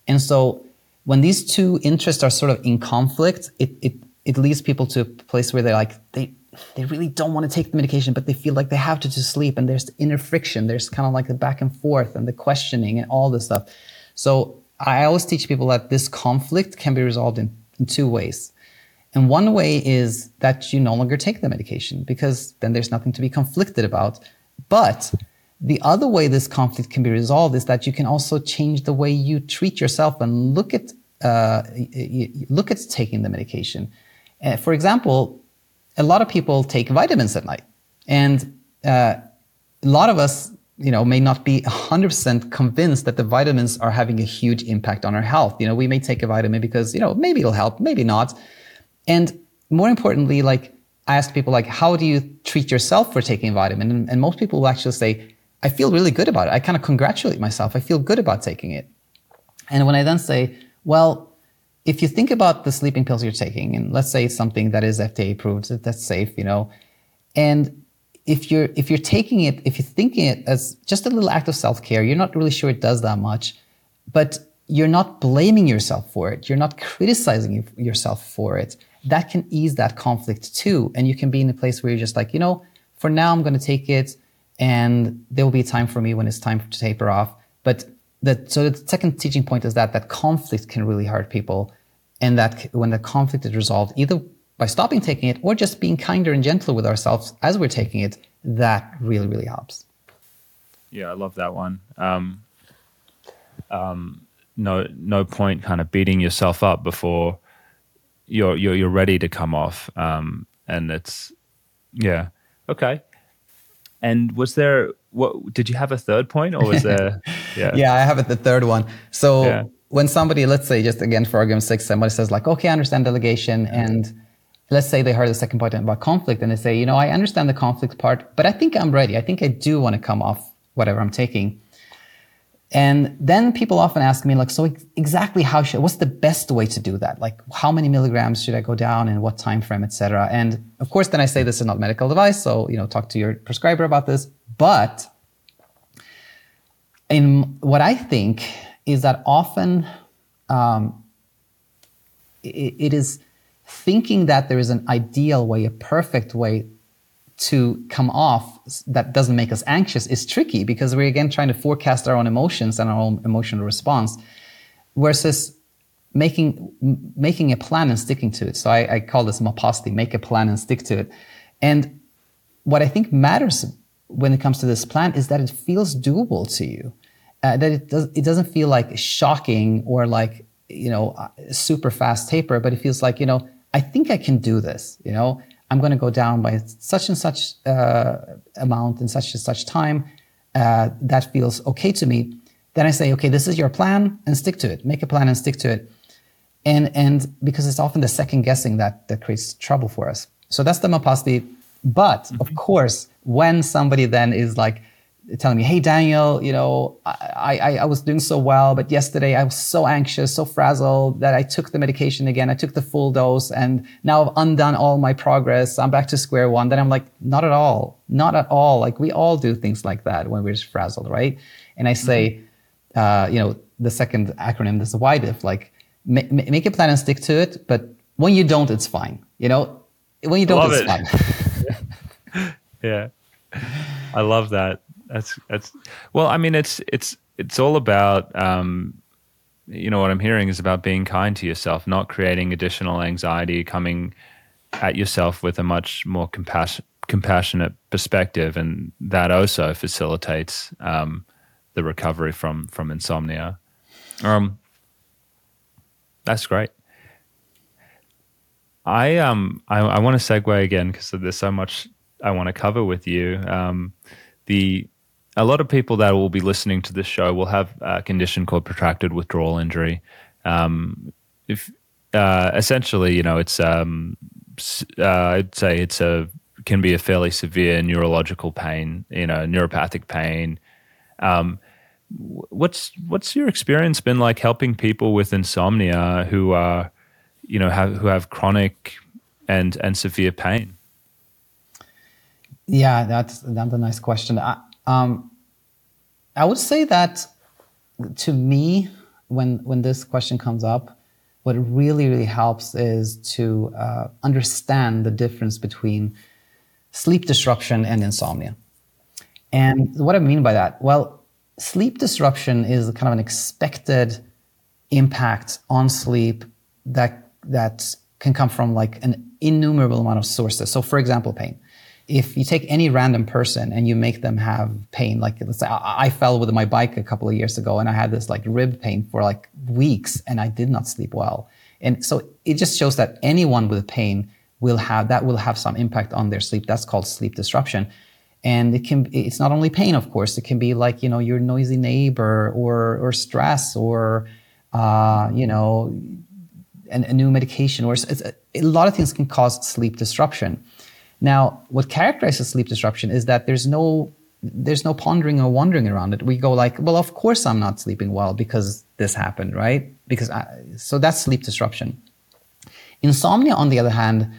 And so when these two interests are sort of in conflict, it, it, it leads people to a place where they're like, they, they really don't want to take the medication, but they feel like they have to to sleep. And there's inner friction. There's kind of like the back and forth and the questioning and all this stuff. So I always teach people that this conflict can be resolved in, in two ways. And one way is that you no longer take the medication because then there's nothing to be conflicted about. But the other way this conflict can be resolved is that you can also change the way you treat yourself and look at uh, look at taking the medication. Uh, for example, a lot of people take vitamins at night, and uh, a lot of us you know, may not be 100% convinced that the vitamins are having a huge impact on our health. You know, we may take a vitamin because, you know, maybe it'll help, maybe not. And more importantly, like I ask people like, how do you treat yourself for taking a vitamin? And, and most people will actually say, I feel really good about it. I kind of congratulate myself. I feel good about taking it. And when I then say, well, if you think about the sleeping pills you're taking, and let's say it's something that is FDA approved, that's safe, you know, and if you're if you're taking it, if you're thinking it as just a little act of self care, you're not really sure it does that much, but you're not blaming yourself for it. You're not criticizing yourself for it. That can ease that conflict too, and you can be in a place where you're just like, you know, for now I'm going to take it, and there will be a time for me when it's time to taper off. But the, so the second teaching point is that that conflict can really hurt people, and that when the conflict is resolved, either by stopping taking it or just being kinder and gentler with ourselves as we're taking it, that really, really helps. Yeah, I love that one. Um, um, no, no point kind of beating yourself up before you're you're, you're ready to come off. Um, and it's yeah, okay. And was there what? Did you have a third point, or was there? Yeah, yeah, I have it. The third one. So yeah. when somebody, let's say, just again for argument's sake, somebody says like, okay, I understand delegation and let's say they heard the second part about conflict and they say, you know, I understand the conflict part, but I think I'm ready. I think I do want to come off whatever I'm taking. And then people often ask me, like, so exactly how should, what's the best way to do that? Like, how many milligrams should I go down and what time frame, etc. And of course, then I say this is not medical advice, so you know, talk to your prescriber about this. But in what I think is that often um, it, it is thinking that there is an ideal way, a perfect way to come off that doesn't make us anxious is tricky because we're again trying to forecast our own emotions and our own emotional response versus making making a plan and sticking to it. So I, I call this mapasti, make a plan and stick to it. And what I think matters when it comes to this plan is that it feels doable to you. Uh, that it does it doesn't feel like shocking or like you know super fast taper, but it feels like you know I think I can do this. You know, I'm going to go down by such and such uh, amount in such and such time. Uh, that feels okay to me. Then I say, okay, this is your plan, and stick to it. Make a plan and stick to it. And and because it's often the second guessing that that creates trouble for us. So that's the Mapasti. But mm-hmm. of course, when somebody then is like telling me, "Hey, Daniel, you know, I, I, I was doing so well, but yesterday I was so anxious, so frazzled that I took the medication again. I took the full dose, and now I've undone all my progress. I'm back to square one." Then I'm like, "Not at all, not at all. Like we all do things like that when we're frazzled, right?" And I say, mm-hmm. uh, you know, the second acronym, this WIDIF, like ma- make a plan and stick to it. But when you don't, it's fine. You know, when you don't, love it's it. fine. yeah, I love that that's that's well. I mean, it's it's it's all about um, you know what I'm hearing is about being kind to yourself, not creating additional anxiety, coming at yourself with a much more compassion, compassionate perspective, and that also facilitates um, the recovery from from insomnia. Um, that's great. I um I, I want to segue again because there's so much I want to cover with you. Um, the a lot of people that will be listening to this show will have a condition called protracted withdrawal injury. Um, if uh, essentially, you know, it's um, uh, I'd say it's a can be a fairly severe neurological pain, you know, neuropathic pain. Um, what's what's your experience been like helping people with insomnia who are, you know, have who have chronic and and severe pain? Yeah, that's that's a nice question. I, um, I would say that to me, when when this question comes up, what really really helps is to uh, understand the difference between sleep disruption and insomnia. And what I mean by that, well, sleep disruption is kind of an expected impact on sleep that that can come from like an innumerable amount of sources. So, for example, pain if you take any random person and you make them have pain, like let's say I, I, fell with my bike a couple of years ago and I had this like rib pain for like weeks and I did not sleep well. And so it just shows that anyone with pain will have that will have some impact on their sleep. That's called sleep disruption. And it can it's not only pain, of course. It can be like you know your noisy neighbor or or stress or uh, you know a, a new medication or a lot of things can cause sleep disruption. Now, what characterizes sleep disruption is that there's no there's no pondering or wondering around it. We go like, well, of course I'm not sleeping well because this happened, right? Because I, so that's sleep disruption. Insomnia, on the other hand,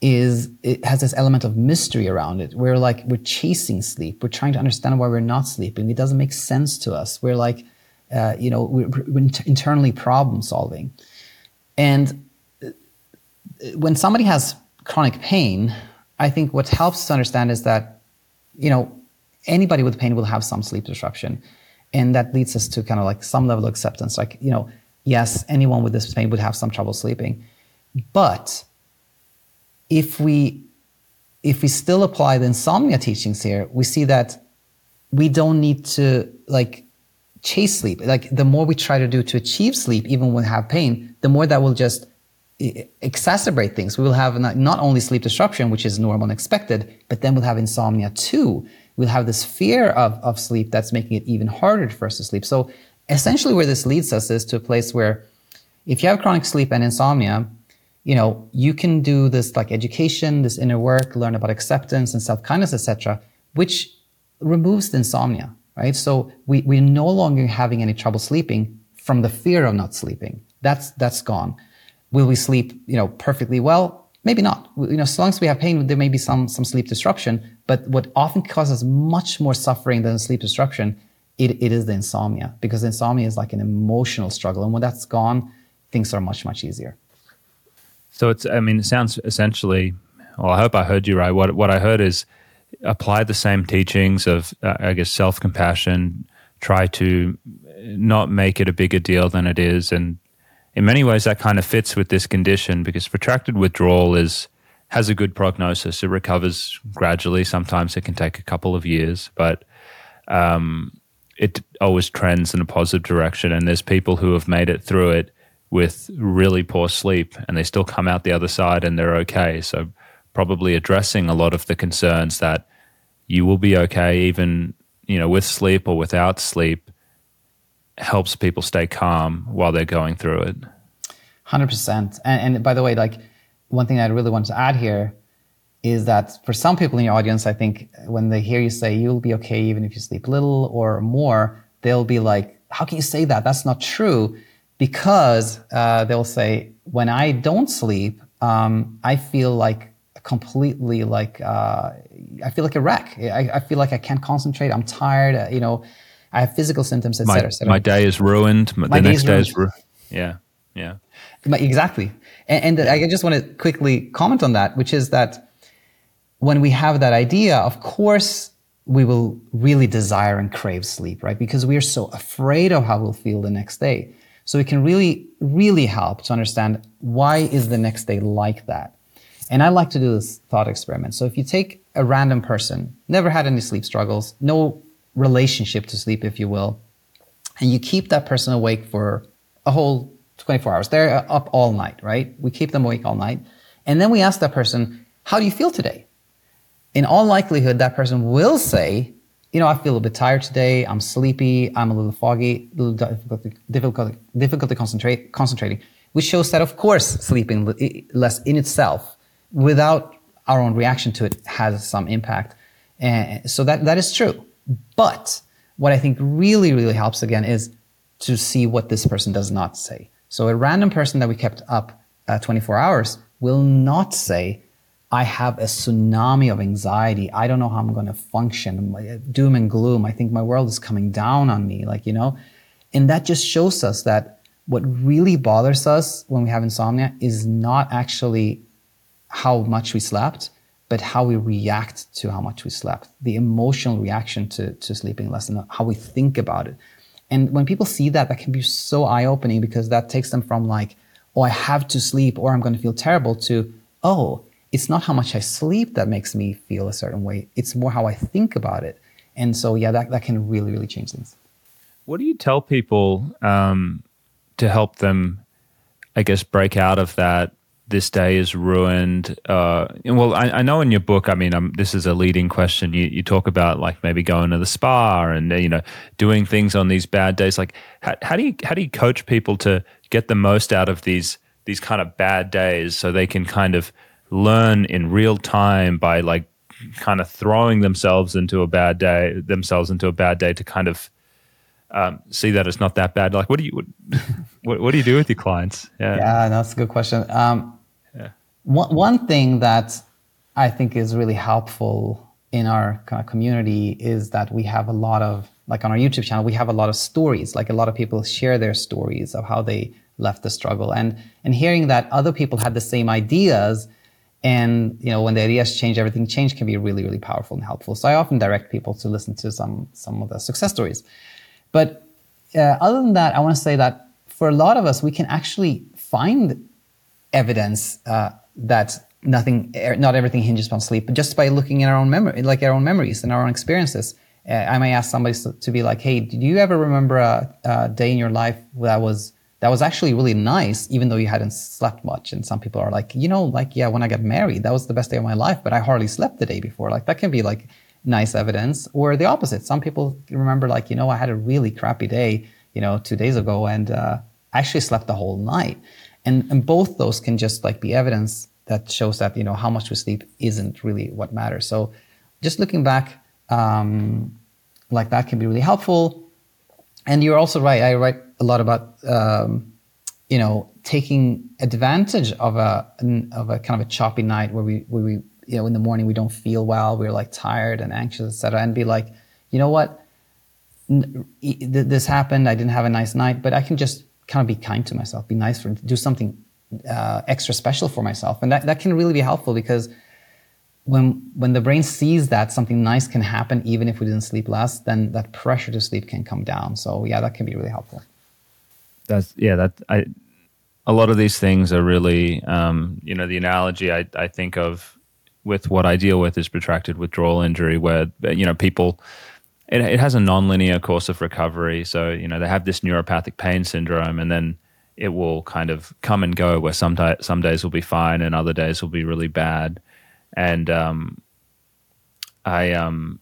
is it has this element of mystery around it. We're like we're chasing sleep. We're trying to understand why we're not sleeping. It doesn't make sense to us. We're like, uh, you know, we're, we're internally problem solving. And uh, when somebody has chronic pain, I think what helps to understand is that, you know, anybody with pain will have some sleep disruption. And that leads us to kind of like some level of acceptance. Like, you know, yes, anyone with this pain would have some trouble sleeping. But if we if we still apply the insomnia teachings here, we see that we don't need to like chase sleep. Like the more we try to do to achieve sleep, even when we have pain, the more that will just exacerbate things. We will have not only sleep disruption, which is normal and expected, but then we'll have insomnia too. We'll have this fear of, of sleep that's making it even harder for us to sleep. So essentially where this leads us is to a place where if you have chronic sleep and insomnia, you know, you can do this like education, this inner work, learn about acceptance and self-kindness, etc., which removes the insomnia, right? So we, we're no longer having any trouble sleeping from the fear of not sleeping. That's, that's gone. Will we sleep, you know, perfectly well? Maybe not. You know, as long as we have pain, there may be some, some sleep disruption. But what often causes much more suffering than sleep disruption, it, it is the insomnia because insomnia is like an emotional struggle. And when that's gone, things are much, much easier. So it's, I mean, it sounds essentially, well, I hope I heard you right. What, what I heard is apply the same teachings of, uh, I guess, self compassion, try to not make it a bigger deal than it is and in many ways that kind of fits with this condition because protracted withdrawal is has a good prognosis. It recovers gradually. Sometimes it can take a couple of years, but um, it always trends in a positive direction. And there's people who have made it through it with really poor sleep, and they still come out the other side and they're okay. So probably addressing a lot of the concerns that you will be okay even you know with sleep or without sleep helps people stay calm while they're going through it. 100%. And, and by the way, like one thing I really want to add here is that for some people in your audience, I think when they hear you say you'll be okay even if you sleep little or more, they'll be like, how can you say that? That's not true. Because uh, they'll say, when I don't sleep, um, I feel like completely like, uh, I feel like a wreck. I, I, feel like I can't concentrate. I'm tired. Uh, you know, I have physical symptoms, etc. My, my, day is ruined. My, the next day is ruined. Yeah. Yeah. Exactly. And, and I just want to quickly comment on that, which is that when we have that idea, of course, we will really desire and crave sleep, right? Because we are so afraid of how we'll feel the next day. So it can really, really help to understand why is the next day like that. And I like to do this thought experiment. So if you take a random person, never had any sleep struggles, no relationship to sleep, if you will, and you keep that person awake for a whole 24 hours. They're up all night, right? We keep them awake all night. And then we ask that person, how do you feel today? in all likelihood, that person will say, you know, I feel a bit tired today. I'm sleepy. I'm a little foggy, a little difficult, difficult, difficulty concentrate, concentrating, which shows that, of course, sleeping less in itself, without our own reaction to it, has some impact. And so that, that is true. But what I think really, really helps again is to see what this person does not say. So a random person that we kept up uh, 24 hours will not say, I have a tsunami of anxiety. I don't know how I'm going to function. Doom and gloom. I think my world is coming down on me. Like, you know, and that just shows us that what really bothers us when we have insomnia is not actually how much we slept, but how we react to how much we slept. The emotional reaction to, to sleeping less and how we think about it. And when people see that, that can be so eye opening because that takes them from like, oh, I have to sleep or I'm going to feel terrible to, oh, it's not how much I sleep that makes me feel a certain way. It's more how I think about it. And so, yeah, that, that can really, really change things. What do you tell people um, to help them, I guess, break out of that? This day is ruined. Uh, well, I, I, know in your book, I mean, um, this is a leading question. You, you talk about like maybe going to the spa and you know doing things on these bad days. Like, how, how do you how do you coach people to get the most out of these these kind of bad days so they can kind of learn in real time by like kind of throwing themselves into a bad day, themselves into a bad day to kind of um, see that it's not that bad. Like, what do you what, what do you do with your clients? Yeah, yeah, that's a good question. Um. One one thing that I think is really helpful in our kind of community is that we have a lot of like on our YouTube channel, we have a lot of stories. Like a lot of people share their stories of how they left the struggle, and and hearing that other people had the same ideas and you know, when the ideas change, everything change can be really, really powerful and helpful. So I often direct people to listen to some some of the success stories. But uh, other than that, I want to say that for a lot of us, we can actually find evidence uh, that nothing, er, not everything hinges on sleep, but just by looking in our own memory, like our own memories and our own experiences. Uh, I may ask somebody to be like, "Hey, did you ever remember a, a day in your life that was?" that was actually really nice, even though you hadn't slept much. And some people are like, you know, like, yeah, when I got married, that was the best day of my life, but I hardly slept the day before. Like, that can be like nice evidence. Or the opposite. Some people remember, like, you know, I had a really crappy day, you know, two days ago, and uh, I actually slept the whole night. And, and both those can just like be evidence that shows that, you know, how much we sleep isn't really what matters. So just looking back, um, like that can be really helpful. And you're also right. I write a lot about um, you know taking advantage of a of a kind of a choppy night where we where we you know in the morning we don't feel well, we're like tired and anxious, etc. And be like, you know what, this happened. I didn't have a nice night, but I can just kind of be kind to myself, be nice for do something uh, extra special for myself, and that that can really be helpful because when when the brain sees that something nice can happen even if we didn't sleep less, then that pressure to sleep can come down. So yeah, that can be really helpful that's yeah that i a lot of these things are really um, you know the analogy I, I think of with what i deal with is protracted withdrawal injury where you know people it, it has a nonlinear course of recovery so you know they have this neuropathic pain syndrome and then it will kind of come and go where some, some days will be fine and other days will be really bad and um, i um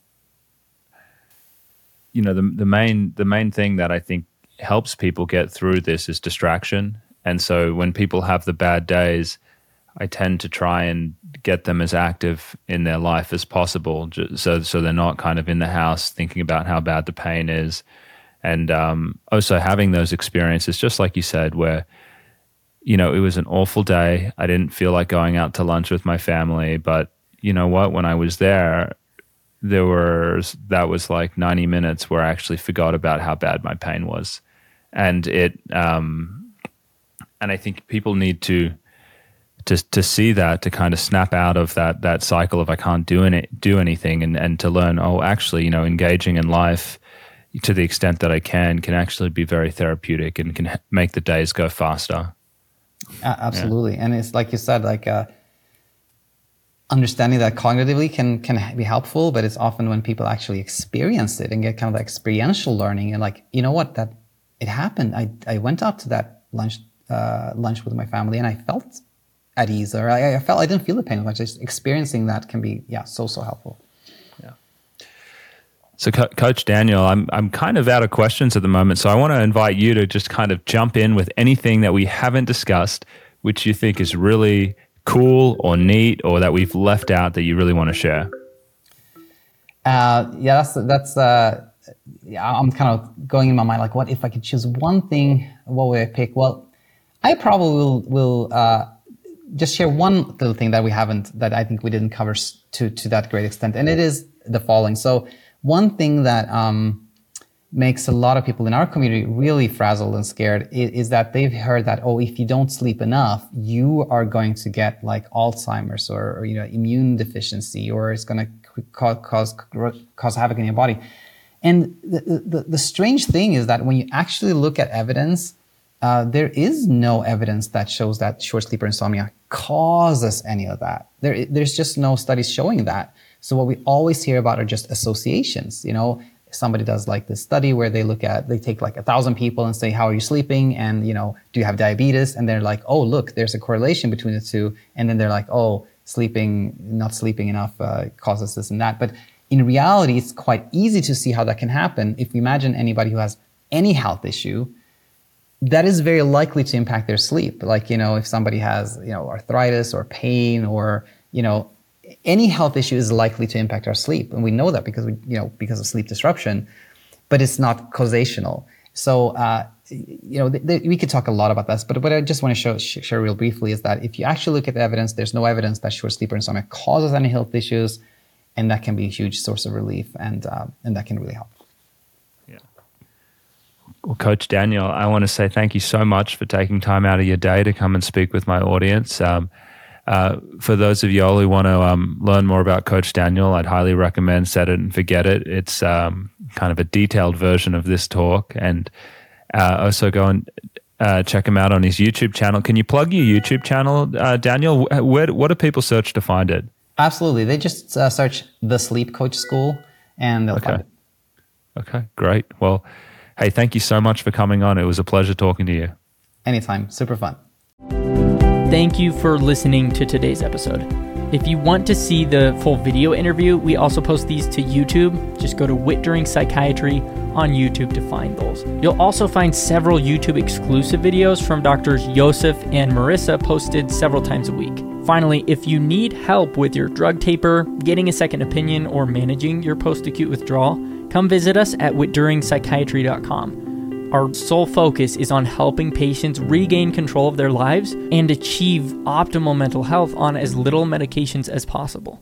you know the the main the main thing that i think helps people get through this is distraction. And so when people have the bad days, I tend to try and get them as active in their life as possible, so so they're not kind of in the house thinking about how bad the pain is, and um, also having those experiences, just like you said, where you know it was an awful day. I didn't feel like going out to lunch with my family, but you know what? When I was there, there was that was like 90 minutes where I actually forgot about how bad my pain was, and it um, and I think people need to to to see that to kind of snap out of that that cycle of I can't do any do anything and and to learn oh actually you know engaging in life to the extent that I can can actually be very therapeutic and can make the days go faster. Uh, absolutely, yeah. and it's like you said like. Uh, understanding that cognitively can can be helpful, but it's often when people actually experience it and get kind of experiential learning and like, you know what, that it happened. I, I went out to that lunch uh, lunch with my family and I felt at ease or I, I felt I didn't feel the pain much. Just experiencing that can be yeah so so helpful. Yeah. So, Co- Coach Daniel, I'm I'm kind of out of questions at the moment, so I want to invite you to just kind of jump in with anything that we haven't discussed, which you think is really cool or neat or that we've left out that you really want to share? Uh, yeah, that's that's. Uh, yeah, I'm kind of going in my mind like, what if I could choose one thing? What would I pick? Well, I probably will will uh, just share one little thing that we haven't that I think we didn't cover to to that great extent, and it is the following. So one thing that um, makes a lot of people in our community really frazzled and scared is, is, that they've heard that oh if you don't sleep enough you are going to get like alzheimer's or, or you know immune deficiency or it's going to cause, cause havoc in your body and the, the, the strange thing is that when you actually look at evidence uh, there is no evidence that shows that short sleeper insomnia causes any of that. There, there's just no studies showing that. So what we always hear about are just associations you know? Somebody does like this study where they look at they take like a thousand people and say how are you sleeping? And you know do you have diabetes? And they're like oh look there's a correlation between the two. And then they're like oh sleeping not sleeping enough uh, causes this and that. But in reality it's quite easy to see how that can happen if we imagine anybody who has any health issue that is very likely to impact their sleep like you know if somebody has you know arthritis or pain or you know any health issue is likely to impact our sleep, and we know that because we, you know, because of sleep disruption, but it's not causational. So, uh, you know, th- th- we could talk a lot about this, but what I just want to show, sh- share real briefly is that if you actually look at the evidence, there's no evidence that short sleep or insomnia causes any health issues, and that can be a huge source of relief, and uh, and that can really help. Well, Coach Daniel, I want to say thank you so much for taking time out of your day to come and speak with my audience. Um, uh, for those of y'all who want to um, learn more about Coach Daniel, I'd highly recommend Set It and Forget It. It's um, kind of a detailed version of this talk. And uh, also go and uh, check him out on his YouTube channel. Can you plug your YouTube channel, uh, Daniel? Where, what do people search to find it? Absolutely. They just uh, search The Sleep Coach School and they'll okay. find it. Okay, great. Well, hey, thank you so much for coming on. It was a pleasure talking to you. Anytime. Super fun. Thank you for listening to today's episode. If you want to see the full video interview, we also post these to YouTube. Just go to Wit Psychiatry on YouTube to find those. You'll also find several YouTube exclusive videos from doctors Josef and Marissa posted several times a week. Finally, if you need help with your drug taper, getting a second opinion, or managing your post acute withdrawal, come visit us at wittdoerringpsychiatry.com. Our sole focus is on helping patients regain control of their lives and achieve optimal mental health on as little medications as possible.